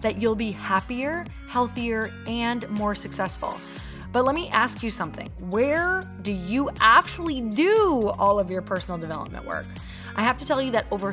that you'll be happier, healthier, and more successful. But let me ask you something. Where do you actually do all of your personal development work? I have to tell you that over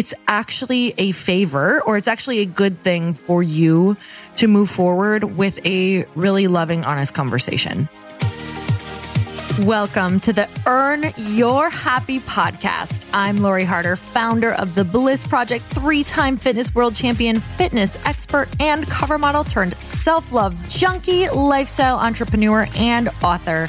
It's actually a favor or it's actually a good thing for you to move forward with a really loving, honest conversation. Welcome to the Earn Your Happy podcast. I'm Lori Harder, founder of the Bliss Project, three time fitness world champion, fitness expert, and cover model turned self love junkie, lifestyle entrepreneur, and author.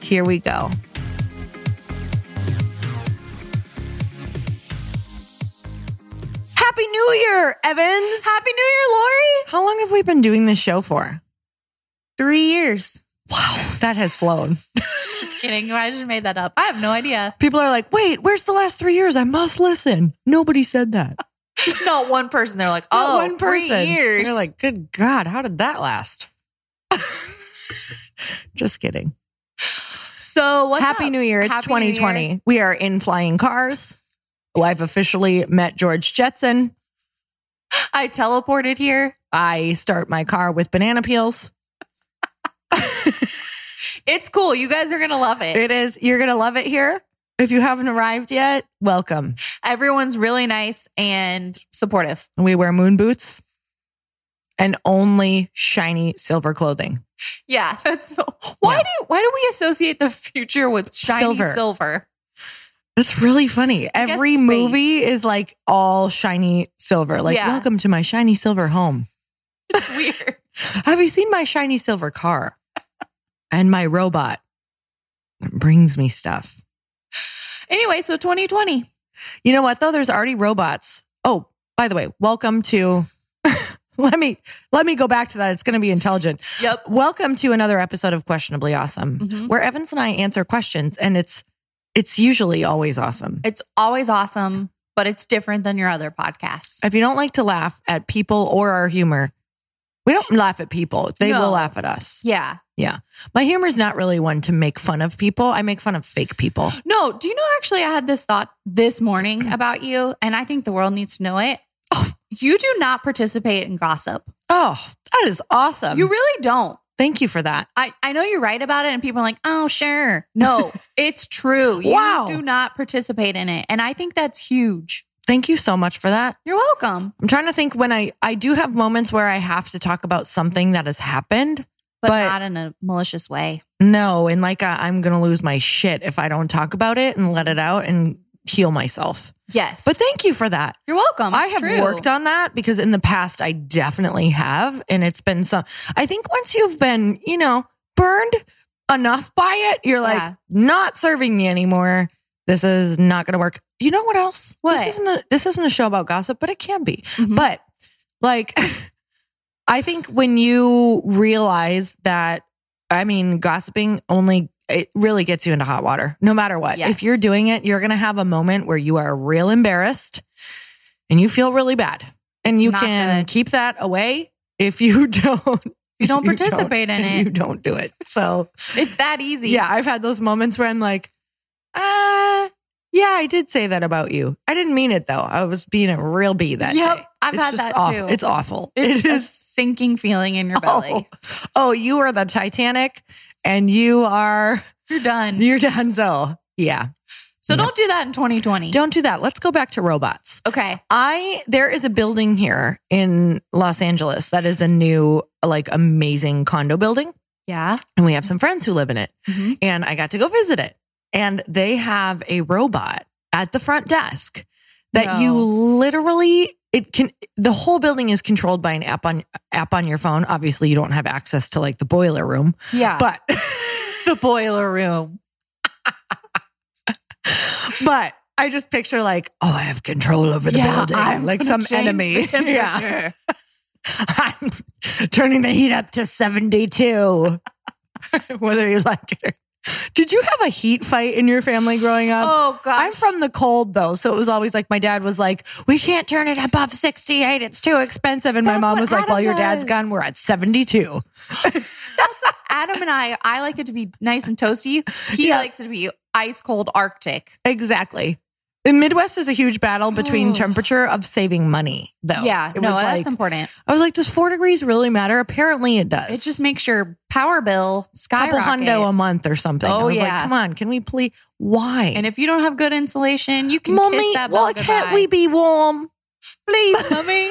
Here we go. Happy New Year, Evans. Happy New Year, Lori. How long have we been doing this show for? Three years. Wow, that has flown. Just kidding. I just made that up. I have no idea. People are like, wait, where's the last three years? I must listen. Nobody said that. Not one person. They're like, oh, one person. three years. They're like, good God, how did that last? Just kidding. So what's Happy up? New Year. It's Happy New Year. 2020. We are in flying cars. Oh, I've officially met George Jetson. I teleported here. I start my car with banana peels. It's cool. You guys are going to love it. It is, you're going to love it here. If you haven't arrived yet, welcome. Everyone's really nice and supportive. We wear moon boots and only shiny silver clothing. Yeah, that's the, why Yeah. do why do we associate the future with shiny Silver. silver? That's really funny. guess Every movie is like all shiny silver. Like, Yeah. welcome to my shiny silver home. It's weird. Have you seen my shiny silver car and my robot? It brings me stuff. Anyway, so 2020. You know what though? There's already robots. Oh, by the way, welcome to let me let me go back to that. It's going to be intelligent. Yep. Welcome to another episode of Questionably Awesome, Mhm. where Evans and I answer questions, and it's it's usually always awesome. It's always awesome, but it's different than your other podcasts. If you don't like to laugh at people or our humor, we don't laugh at people. They No. will laugh at us. Yeah. Yeah. My humor is not really one to make fun of people. I make fun of fake people. No, do you know actually I had this thought this morning about you and I think the world needs to know it. You do not participate in gossip. Oh, that is awesome. You really don't. Thank you for that. I, I know you're right about it and people are like, oh, sure. No, it's true. You Wow. do not participate in it. And I think that's huge. Thank you so much for that. You're welcome. I'm trying to think when I I do have moments where I have to talk about something that has happened. But, But- not in a malicious way. No, and like I, I'm going to lose my shit if I don't talk about it and let it out and heal myself. Yes. But thank you for that. you're welcome. I have true. worked on that because in the past I definitely have and it's been so I think once you've been, you know, burned enough by it, you're like Yeah. not serving me anymore. This is not going to work. You know what else? What? This isn't a this isn't a show about gossip, but it can be. Mhm. But like, I think when you realize that, I mean, gossiping only, it really gets you into hot water no matter what. Yes. If you're doing it, you're going to have a moment where you are real embarrassed and you feel really bad. And It's you can good. keep that away if you don't. You don't participate in it. You don't do it. So, It's that easy. yeah, I've had those moments where I'm like, ah, yeah, I did say that about you. I didn't mean it though. I was being a real bee that Yep. day. I've It's had that awful. too. It's awful. It's it a sinking feeling in your belly. Oh, oh, you are the Titanic, and you are You're done. you're Denzel. Yeah, So don't do that in 2020. don't do that. Let's go back to robots. Okay. I there is a building here in Los Angeles that is a new like amazing condo building, Yeah. and we have some friends who live in it, Mhm. and I got to go visit it, and they have a robot at the front desk that No. you literally it can the whole building is controlled by an app on app on your phone obviously you don't have access to like the boiler room Yeah. but the boiler room. but I just picture like, oh, I have control over the building, like some enemy. Yeah. I'm turning the heat up to 72, whether you like it. or- Did you have a heat fight in your family growing up? Oh god. I'm from the cold though, so it was always like my dad was like, "We can't turn it above 68; it's too expensive." And my mom was like, Adam "Well, your dad's gone. We're at 72." That's what Adam and I. I like it to be nice and toasty. He Yeah. likes it to be ice cold Arctic. Exactly. The Midwest is a huge battle between Oh. temperature of saving money, though. yeah. it no, was that's like important. I was like, does four degrees really matter? Apparently, it does. It just makes your power bill couple skyrocket. hundo a month or something. Oh, I Oh, was like, yeah. come on, can we please? Why? and if you don't have good insulation, you can kiss that bill why goodbye. can't we be warm? please, mommy?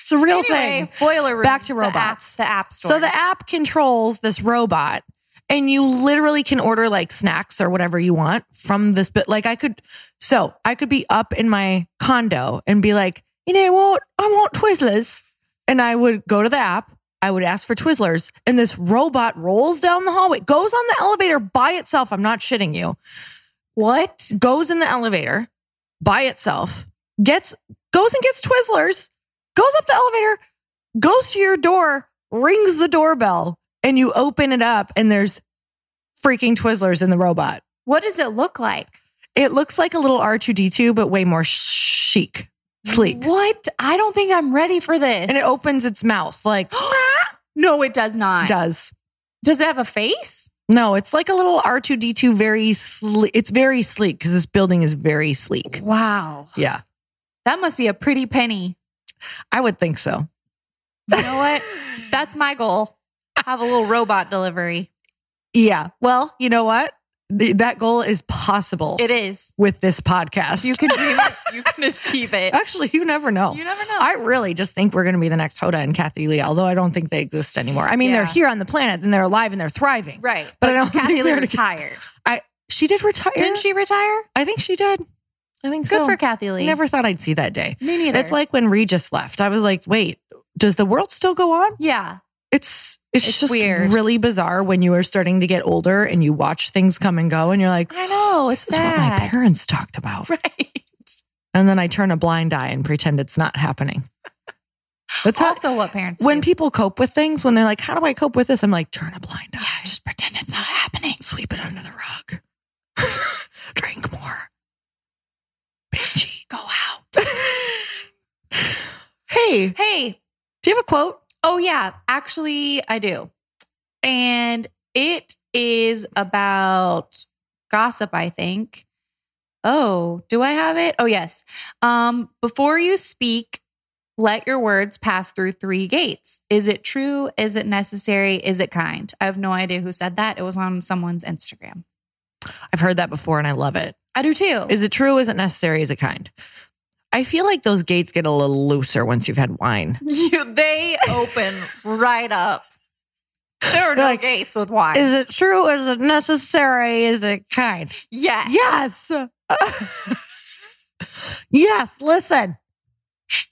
It's a real anyway, thing. boiler room. Back to the app- The app, store. So the app controls this robot, and you literally can order like snacks or whatever you want from this. But like, I could, so I could be up in my condo and be like, you know what, I want Twizzlers, and I would go to the app. I would ask for Twizzlers, and this robot rolls down the hallway, goes on the elevator by itself. I'm not shitting you. what? Goes in the elevator by itself, gets goes and gets Twizzlers, goes up the elevator, goes to your door, rings the doorbell, and you open it up, and there's freaking Twizzlers in the robot. What does it look like? It looks like a little R2D2, but way more chic, sleek. What? I don't think I'm ready for this. And it opens its mouth like no, it does not. does. Does it have a face? No, it's like a little R2D2, very sleek. It's very sleek because this building is very sleek. Wow. Yeah, That must be a pretty penny. I would think so. You know what? That's my goal. Have a little robot delivery. Yeah. Well, you know what? The, that goal is possible It is. with this podcast. You can dream it. You can achieve it. Actually, you never know. You never know. I really just think we're going to be the next Hoda and Kathie Lee, although I don't think they exist anymore. I mean, they're here on the planet and they're alive and they're thriving. right. But I don't Kathie think Lee they're- retired. She did retire. Didn't she retire? I think she did. I think so. Good so. for Kathie Lee. I never thought I'd see that day. Me neither. It's like when Regis left. I was like, wait, does the world still go on? yeah. It's it's, It's just weird. really bizarre when you are starting to get older and you watch things come and go and you're like, I know. this It's is what my parents talked about. Right. And then I turn a blind eye and pretend it's not happening. That's how Also, what parents when do. people cope with things, when they're like, How do I cope with this? I'm like, turn a blind eye. yeah, just pretend it's not happening. sweep it under the rug. Drink more. Binge. Go out. Hey, hey, do you have a quote? Oh, yeah. Actually, I do. And it is about gossip, I think. Oh, do I have it? Oh, yes. Um, before you speak, let your words pass through three gates. Is it true? Is it necessary? Is it kind? I have no idea who said that. It was on someone's Instagram. I've heard that before and I love it. I do too. Is it true? Is it necessary? Is it kind? I feel like those gates get a little looser once you've had wine. You, they open right up. There are no Like, gates with wine. Is it true? Is it necessary? Is it kind? Yes. Yes. yes. Listen,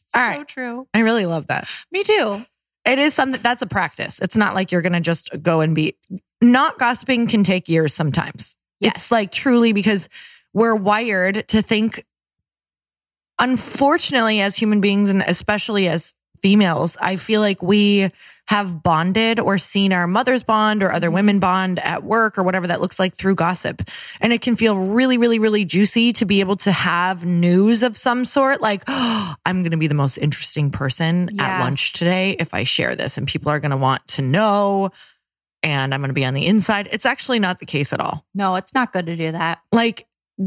So All right. true. I really love that. Me too. It is something that's a practice. It's not like you're going to just go and be not gossiping can take years sometimes. Yes. It's like truly because we're wired to think, unfortunately, as human beings and especially as females, I feel like we have bonded or seen our mothers bond or other women bond at work or whatever that looks like through gossip. And it can feel really, really, really juicy to be able to have news of some sort. Like, oh, I'm going to be the most interesting person at lunch today if I share this, and people are going to want to know. And I'm going to be on the inside. It's actually not the case at all No, it's not good to do that. like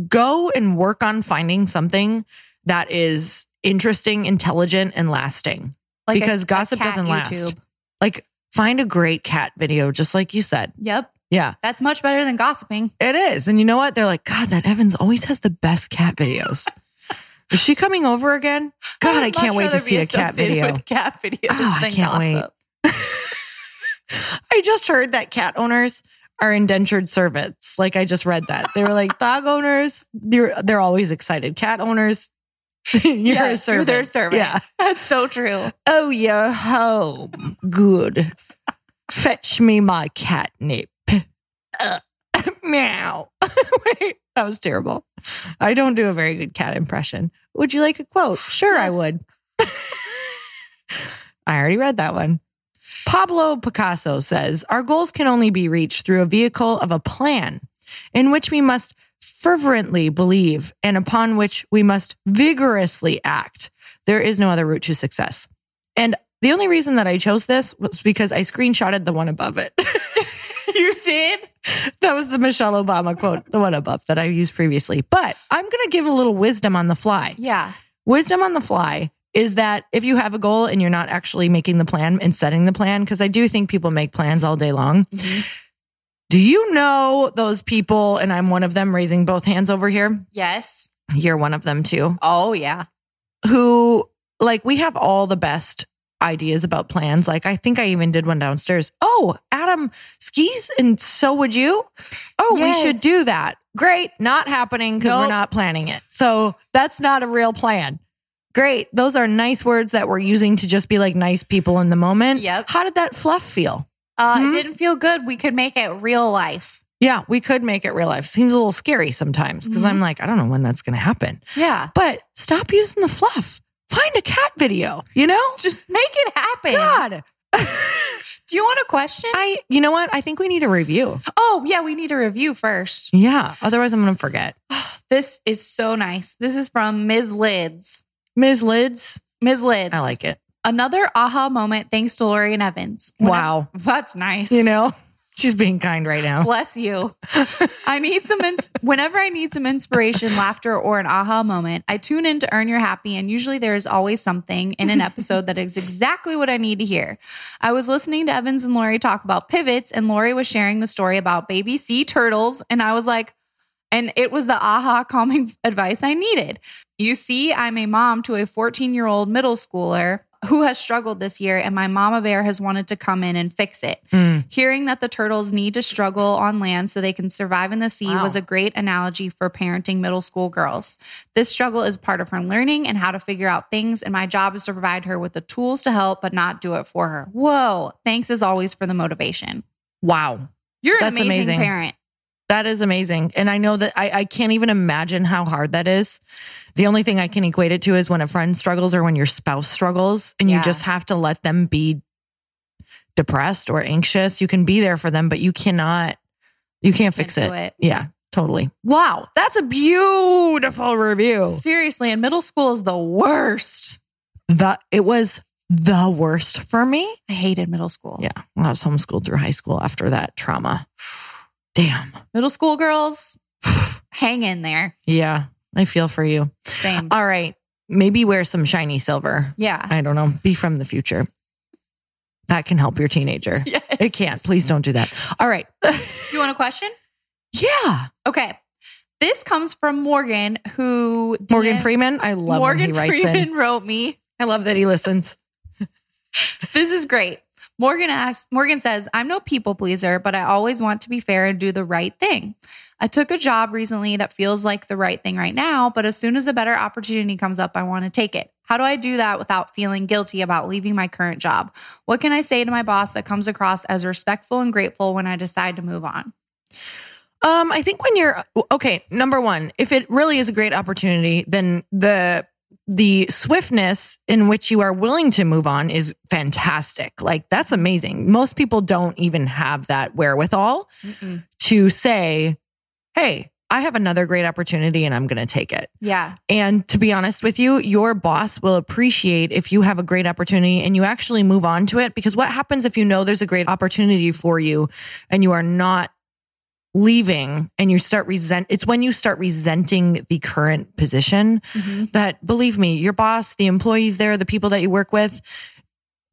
go and work on finding something that is interesting, intelligent, and lasting. Like Because a gossip cat doesn't last. Like find a great cat video, just like you said. Yep. Yeah, That's much better than gossiping. it is. And you know what? They're like, God, that Evans always has the best cat videos. is she coming over again? God, I, would can't wait to see a cat video. With cat videos Oh, I can't wait. I just heard that cat owners are indentured servants. Like I just read that. They were like dog owners, they're they're always excited. Cat owners, you're a servant. You're their servant. Yeah. That's so true. Oh, you're home. Good. Fetch me my catnip. Uh, meow. Wait, that was terrible. I don't do a very good cat impression. Would you like a quote? Sure, I would. I already read that one. Pablo Picasso says Our goals can only be reached through a vehicle of a plan in which we must fervently believe and upon which we must vigorously act. There is no other route to success. And the only reason that I chose this was because I screenshotted the one above it. You did? that was the Michelle Obama quote, the one above that I used previously. But I'm going to give a little wisdom on the fly. Yeah. Wisdom on the fly is that if you have a goal and you're not actually making the plan and setting the plan, because I do think people make plans all day long. Mm-hmm. Do you know those people? And I'm one of them raising both hands over here. Yes. You're one of them too, Oh, yeah. who like we have all the best ideas about plans. Like I think I even did one downstairs. Oh, Adam skis and so would you? Oh, Yes. we should do that. Great. Not happening because we're not planning it. So that's not a real plan. Great. Those are nice words that we're using to just be like nice people in the moment. Yep. How did that fluff feel? Uh, Hmm? It didn't feel good. We could make it real life. Yeah, we could make it real life. Seems a little scary sometimes because Mhm. I'm like, I don't know when that's going to happen. Yeah. But stop using the fluff. Find a cat video, you know? Just make it happen. God. Do you want a question? I, you know what? I think we need a review. oh, yeah. We need a review first. Yeah. Otherwise, I'm going to forget. This is so nice. This is from Ms. Lids. Ms. Lids, Ms. Lids. I like it. Another aha moment thanks to Lori and Evans. When I- Wow. that's nice. You know, she's being kind right now. Bless you. I need some ins- whenever I need some inspiration, laughter, or an aha moment, I tune in to Earn Your Happy, and usually there is always something in an episode that is exactly what I need to hear. I was listening to Evans and Lori talk about pivots, and Lori was sharing the story about baby sea turtles, and I was like, and it was the aha calming advice I needed. You see, I'm a mom to a 14 year old middle schooler who has struggled this year, and my mama bear has wanted to come in and fix it. Mm. Hearing that the turtles need to struggle on land so they can survive in the sea Wow. was a great analogy for parenting middle school girls. This struggle is part of her learning and how to figure out things, and my job is to provide her with the tools to help, but not do it for her. Whoa! Thanks as always for the motivation. Wow. You're an amazing, amazing. parent. That is amazing. And I know that I, I can't even imagine how hard that is. The only thing I can equate it to is when a friend struggles or when your spouse struggles and Yeah. you just have to let them be depressed or anxious. You can be there for them, but you cannot, you can't fix Can't it. it. Yeah, totally. Wow. That's a beautiful review. Seriously, and middle school is the worst. The, it was the worst for me. I hated middle school. Yeah. When I was homeschooled through high school after that trauma. Damn. Middle school girls, hang in there. Yeah. I feel for you. Same. All right. Maybe wear some shiny silver. yeah. I don't know. Be from the future. That can help your teenager. Yes. It can't. Please don't do that. All right. You want a question? yeah. Okay. This comes from Morgan, who Morgan Freeman. I love Morgan when he writes Freeman in. wrote me. I love that he listens. This is great. Morgan asks, Morgan says, I'm no people pleaser, but I always want to be fair and do the right thing. I took a job recently that feels like the right thing right now, but as soon as a better opportunity comes up, I want to take it. How do I do that without feeling guilty about leaving my current job? What can I say to my boss that comes across as respectful and grateful when I decide to move on? Um, I think when you're okay, number one, if it really is a great opportunity, then the the swiftness in which you are willing to move on is fantastic. Like that's amazing. Most people don't even have that wherewithal to say, "Hey, I have another great opportunity and I'm going to take it." Yeah. And to be honest with you, your boss will appreciate if you have a great opportunity and you actually move on to it. Because what happens if you know there's a great opportunity for you and you are not leaving and you start resent it's when you start resenting the current position Mhm. that believe me your boss the employees there the people that you work with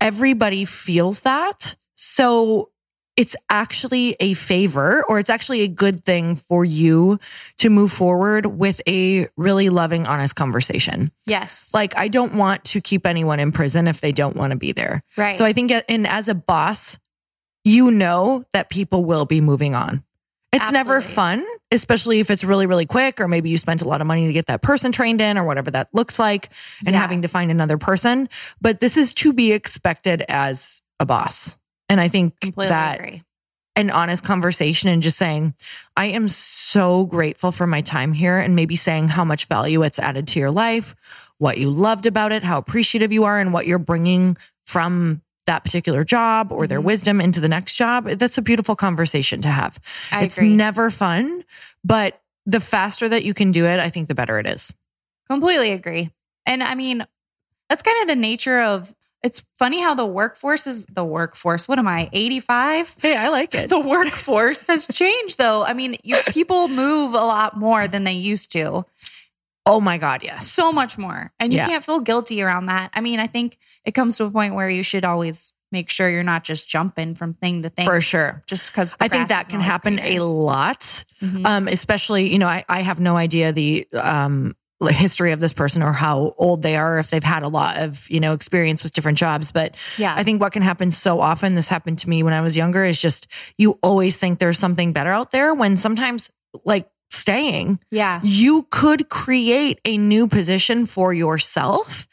everybody feels that so it's actually a favor or it's actually a good thing for you to move forward with a really loving honest conversation Yes. like i don't want to keep anyone in prison if they don't want to be there right. so i think and as a boss you know that people will be moving on it's never fun especially if it's really really quick or maybe you spent a lot of money to get that person trained in or whatever that looks like and Yeah. having to find another person but this is to be expected as a boss and i think completely that agree. an honest conversation and just saying, I am so grateful for my time here, and maybe saying how much value it's added to your life, what you loved about it, how appreciative you are, and what you're bringing from that particular job or their Mhm. wisdom into the next job. That's a beautiful conversation to have. I it's agree. never fun, but the faster that you can do it, I think the better it is. Completely agree. And I mean, that's kind of the nature of it's funny how the workforce is the workforce. What am I, 85? Hey, I like it. The workforce has changed though. I mean, you, people move a lot more than they used to. Oh my God, yes. So much more. And you Yeah. can't feel guilty around that. I mean, I think it comes to a point where you should always make sure you're not just jumping from thing to thing For sure. just because I think that can happen a lot. Mhm. um, especially you know I, I have no idea the um, history of this person or how old they are if they've had a lot of you know experience with different jobs but yeah. i think what can happen so often this happened to me when i was younger is just you always think there's something better out there when sometimes like staying yeah. you could create a new position for yourself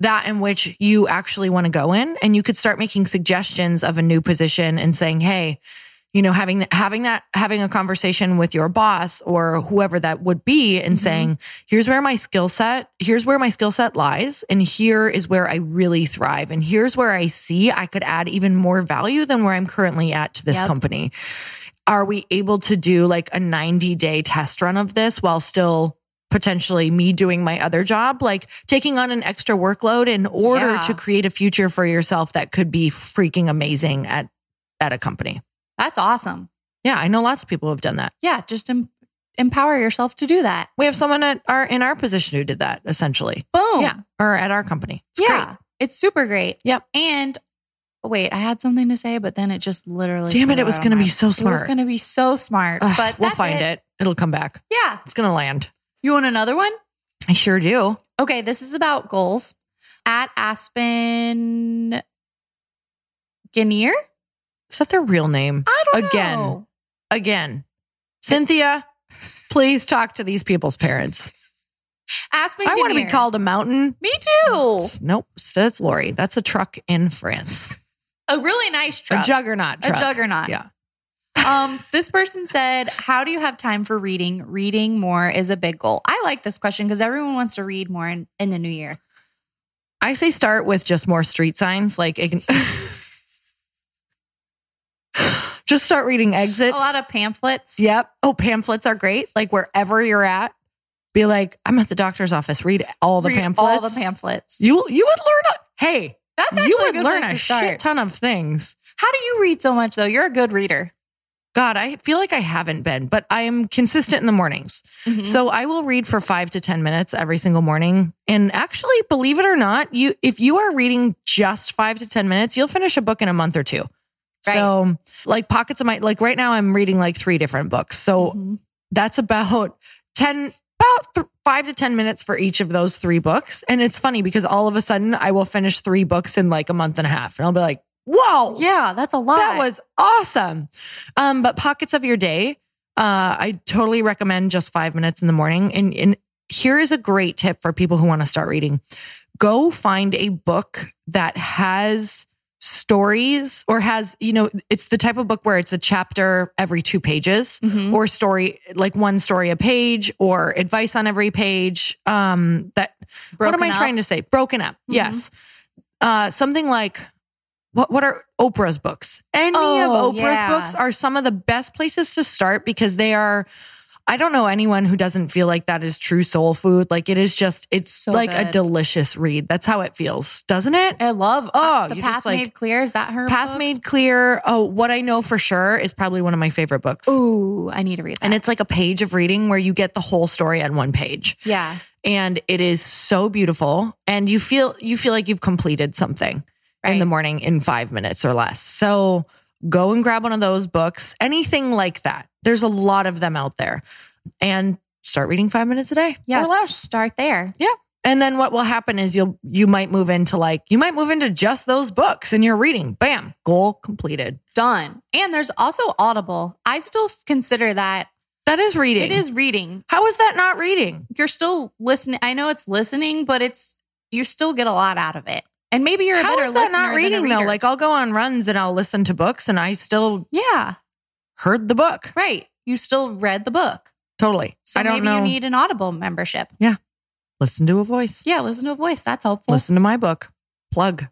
that in which you actually want to go in and you could start making suggestions of a new position and saying hey you know having having that having a conversation with your boss or whoever that would be and Mhm. saying here's where my skill set here's where my skill set lies and here is where I really thrive and here's where I see I could add even more value than where I'm currently at to this Yep. company are we able to do like a 90 day test run of this while still potentially me doing my other job like taking on an extra workload in order Yeah. to create a future for yourself that could be freaking amazing at at a company That's awesome. yeah i know lots of people have done that Yeah. Just em- empower yourself to do that. we have someone at our in our position who did that essentially Boom. yeah or at our company it's yeah. great. It's super great. Yep. And wait, I had something to say, but then it just literally. damn it it was going to be so smart. It was going to be so smart. Ugh, but we'll find it. it'll come back Yeah. it's going to land You want another one? i sure do Okay. This is about goals. at Aspen Guineer. Is that their real name? I don't Again. know. Again, Cynthia, please talk to these people's parents. Aspen I want to be called a mountain. Me too. Nope, says Lori. That's a truck in France. A really nice truck. A juggernaut truck. A juggernaut. Yeah. um, this person said, How do you have time for reading? Reading more is a big goal. I like this question because everyone wants to read more in, in the new year. I say start with just more street signs. Like, just start reading exits. A lot of pamphlets. Yep. Oh, pamphlets are great. Like wherever you're at, be like, I'm at the doctor's office. Read all the Read pamphlets. All the pamphlets. You you would learn. A, hey, That's actually you a would good learn a start. shit ton of things. How do you read so much though? You're a good reader. God, I feel like I haven't been, but I am consistent in the mornings. Mm-hmm. So I will read for five to 10 minutes every single morning. And actually, believe it or not, you if you are reading just five to 10 minutes, you'll finish a book in a month or two. Right. So like pockets of my like right now I'm reading like three different books. So Mhm. that's about 10 about th- 5 to 10 minutes for each of those three books. And it's funny because all of a sudden I will finish three books in like a month and a half and I'll be like whoa! Yeah, that's a lot. that was awesome. Um but pockets of your day uh I totally recommend just 5 minutes in the morning. And and here is a great tip for people who want to start reading. Go find a book that has stories or has you know it's the type of book where it's a chapter every two pages Mhm. or story like one story a page or advice on every page um that what am i up. trying to say broken up Mhm. yes uh something like what what are oprah's books any Oh, of oprah's yeah. books are some of the best places to start because they are I don't know anyone who doesn't feel like that is true soul food. Like it is just, it's So like a delicious read. That's how it feels, doesn't it? I love uh, Oh, the you path just, like- made clear. Is that her Path book? Made Clear. Oh, what I know for sure is probably one of my favorite books. Ooh, I need to read that. And it's like a page of reading where you get the whole story on one page. yeah, And it is so beautiful. And you feel you feel like you've completed something in the morning in five minutes or less. So go and grab one of those books. Anything like that. There's a lot of them out there. And start reading five minutes a day. yeah. Or less. Start there. Yeah. And then what will happen is you'll you might move into like you might move into just those books and you're reading. Bam, goal completed. Done. And there's also Audible. I still consider that That is reading. it is reading. How is that not reading? You're still listening. I know it's listening, but it's you still get a lot out of it. And maybe you're a How better is that listener not reading though? Like I'll go on runs and I'll listen to books and I still yeah, heard the book. right. You still read the book. Totally. So I don't maybe know. you need an Audible membership. Yeah. Listen to a voice. Yeah, listen to a voice. That's helpful. Listen to my book. Plug.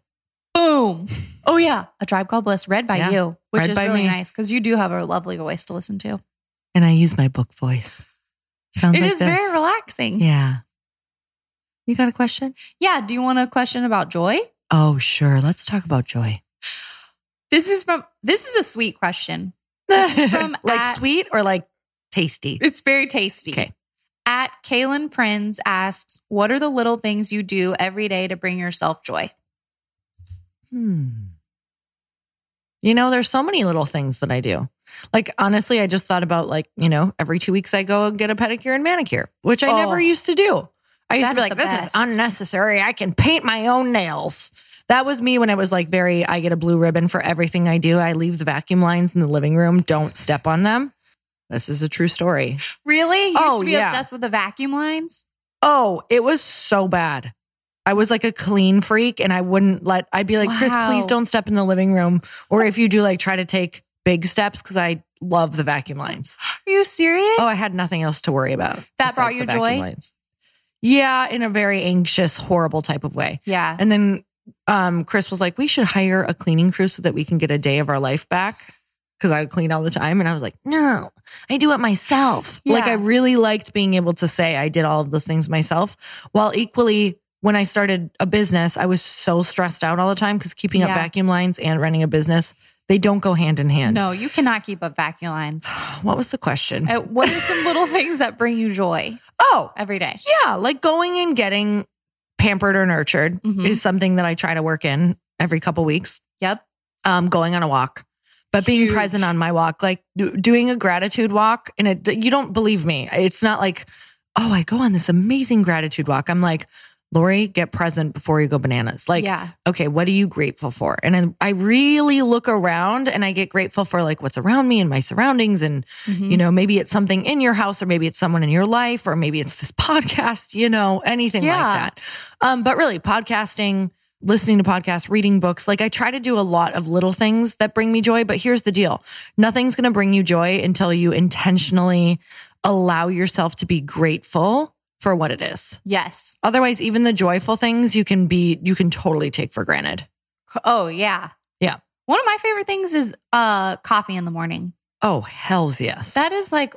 Boom. Oh yeah, a tribe called Bliss, read by Yeah, you, which read is really me. nice because you do have a lovely voice to listen to. And I use my book voice. Sounds It like is this. very relaxing. Yeah. You got a question? Yeah. Do you want a question about joy? Oh, sure. Let's talk about joy. This is from. This is a sweet question. From like at- sweet or like tasty? It's very tasty. Okay. At Kaylin Prinz asks, "What are the little things you do every day to bring yourself joy?" Hmm. You know, there's so many little things that I do. Like honestly, I just thought about like, you know, every two weeks I go and get a pedicure and manicure, which I Oh. never used to do. I used That to be like, this best. is unnecessary. I can paint my own nails. That was me when I was like very, I get a blue ribbon for everything I do. I leave the vacuum lines in the living room. Don't step on them. This is a true story. Really? You Oh, used to be yeah. obsessed with the vacuum lines. Oh, it was so bad. I was like a clean freak and I wouldn't let, I'd be like, Chris, please don't step in the living room. Or if you do, like try to take big steps because I love the vacuum lines. Are you serious? Oh, I had nothing else to worry about. That brought you joy? lines. Yeah, in a very anxious, horrible type of way. yeah. And then um, Chris was like, we should hire a cleaning crew so that we can get a day of our life back. Cause I would clean all the time. And I was like, no, I do it myself. Like I really liked being able to say I did all of those things myself. While equally, when I started a business, I was so stressed out all the time because keeping up vacuum lines and running a business, they don't go hand in hand. No, you cannot keep up vacuum lines. What was the question? Uh, what are some little things that bring you joy Oh, every day? Yeah, like going and getting pampered or nurtured Mhm. is something that I try to work in every couple weeks. Yep. Um, going on a walk, but being present on my walk, like do, doing a gratitude walk, and it you don't believe me. It's not like, oh, I go on this amazing gratitude walk. I'm like, Lori, get present before you go bananas. Like, yeah. okay, what are you grateful for? And I, I really look around and I get grateful for like what's around me and my surroundings. And, Mhm. you know, maybe it's something in your house or maybe it's someone in your life or maybe it's this podcast, you know, anything like that. Um, but really podcasting, listening to podcasts, reading books, like I try to do a lot of little things that bring me joy. But here's the deal. Nothing's going to bring you joy until you intentionally allow yourself to be grateful for what it is. yes. Otherwise, even the joyful things you can be, you can totally take for granted. Oh yeah. Yeah. One of my favorite things is uh coffee in the morning. Oh, hells yes. That is like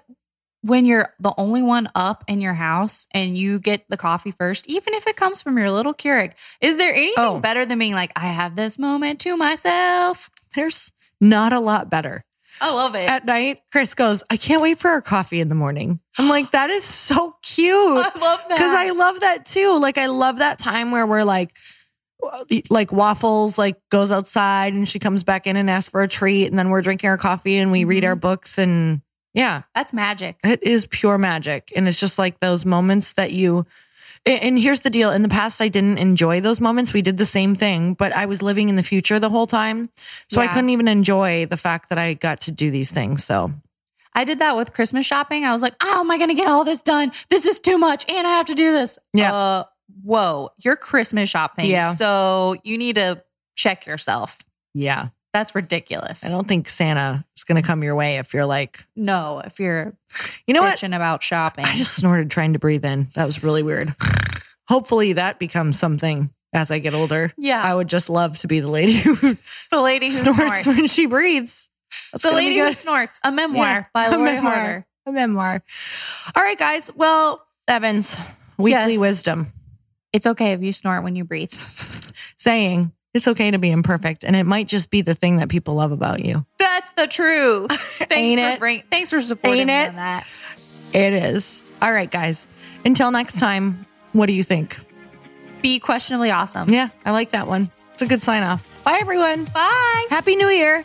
when you're the only one up in your house and you get the coffee first, even if it comes from your little Keurig. Is there anything Oh. better than being like, I have this moment to myself? There's not a lot better. I love it. At night, Chris goes, I can't wait for our coffee in the morning. I'm like, that is so cute. I love that. Because I love that too. Like, I love that time where we're like, like waffles, like goes outside and she comes back in and asks for a treat. And then we're drinking our coffee and we read Mhm. our books. And yeah, That's magic. It is pure magic. And it's just like those moments that you, and here's the deal. In the past, I didn't enjoy those moments. We did the same thing, but I was living in the future the whole time. So I couldn't even enjoy the fact that I got to do these things. So I did that with Christmas shopping. I was like, how am I going to get all this done? This is too much. And I have to do this. Yeah. Uh, whoa. You're Christmas shopping. Yeah. So you need to check yourself. yeah, That's ridiculous. I don't think Santa is going to come your way if you're like, no, if you're you know what? bitching about shopping. I just snorted trying to breathe in. That was really weird. Hopefully that becomes something as I get older. yeah. I would just love to be the lady who the lady who snorts, snorts. when she breathes. That's the lady who snorts. A memoir Yeah, by Lori memoir. Harder. a memoir. All right, guys. Well, Evans, weekly Yes. wisdom It's okay if you snort when you breathe. saying it's okay to be imperfect, and it might just be the thing that people love about you. That's the truth. Thanks Ain't for it? bring, Thanks for supporting Ain't me it? on that. It is. All right, guys. Until next time, what do you think? Be questionably awesome. Yeah, I like that one. It's a good sign off. Bye, everyone. Bye. Happy New Year.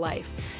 life.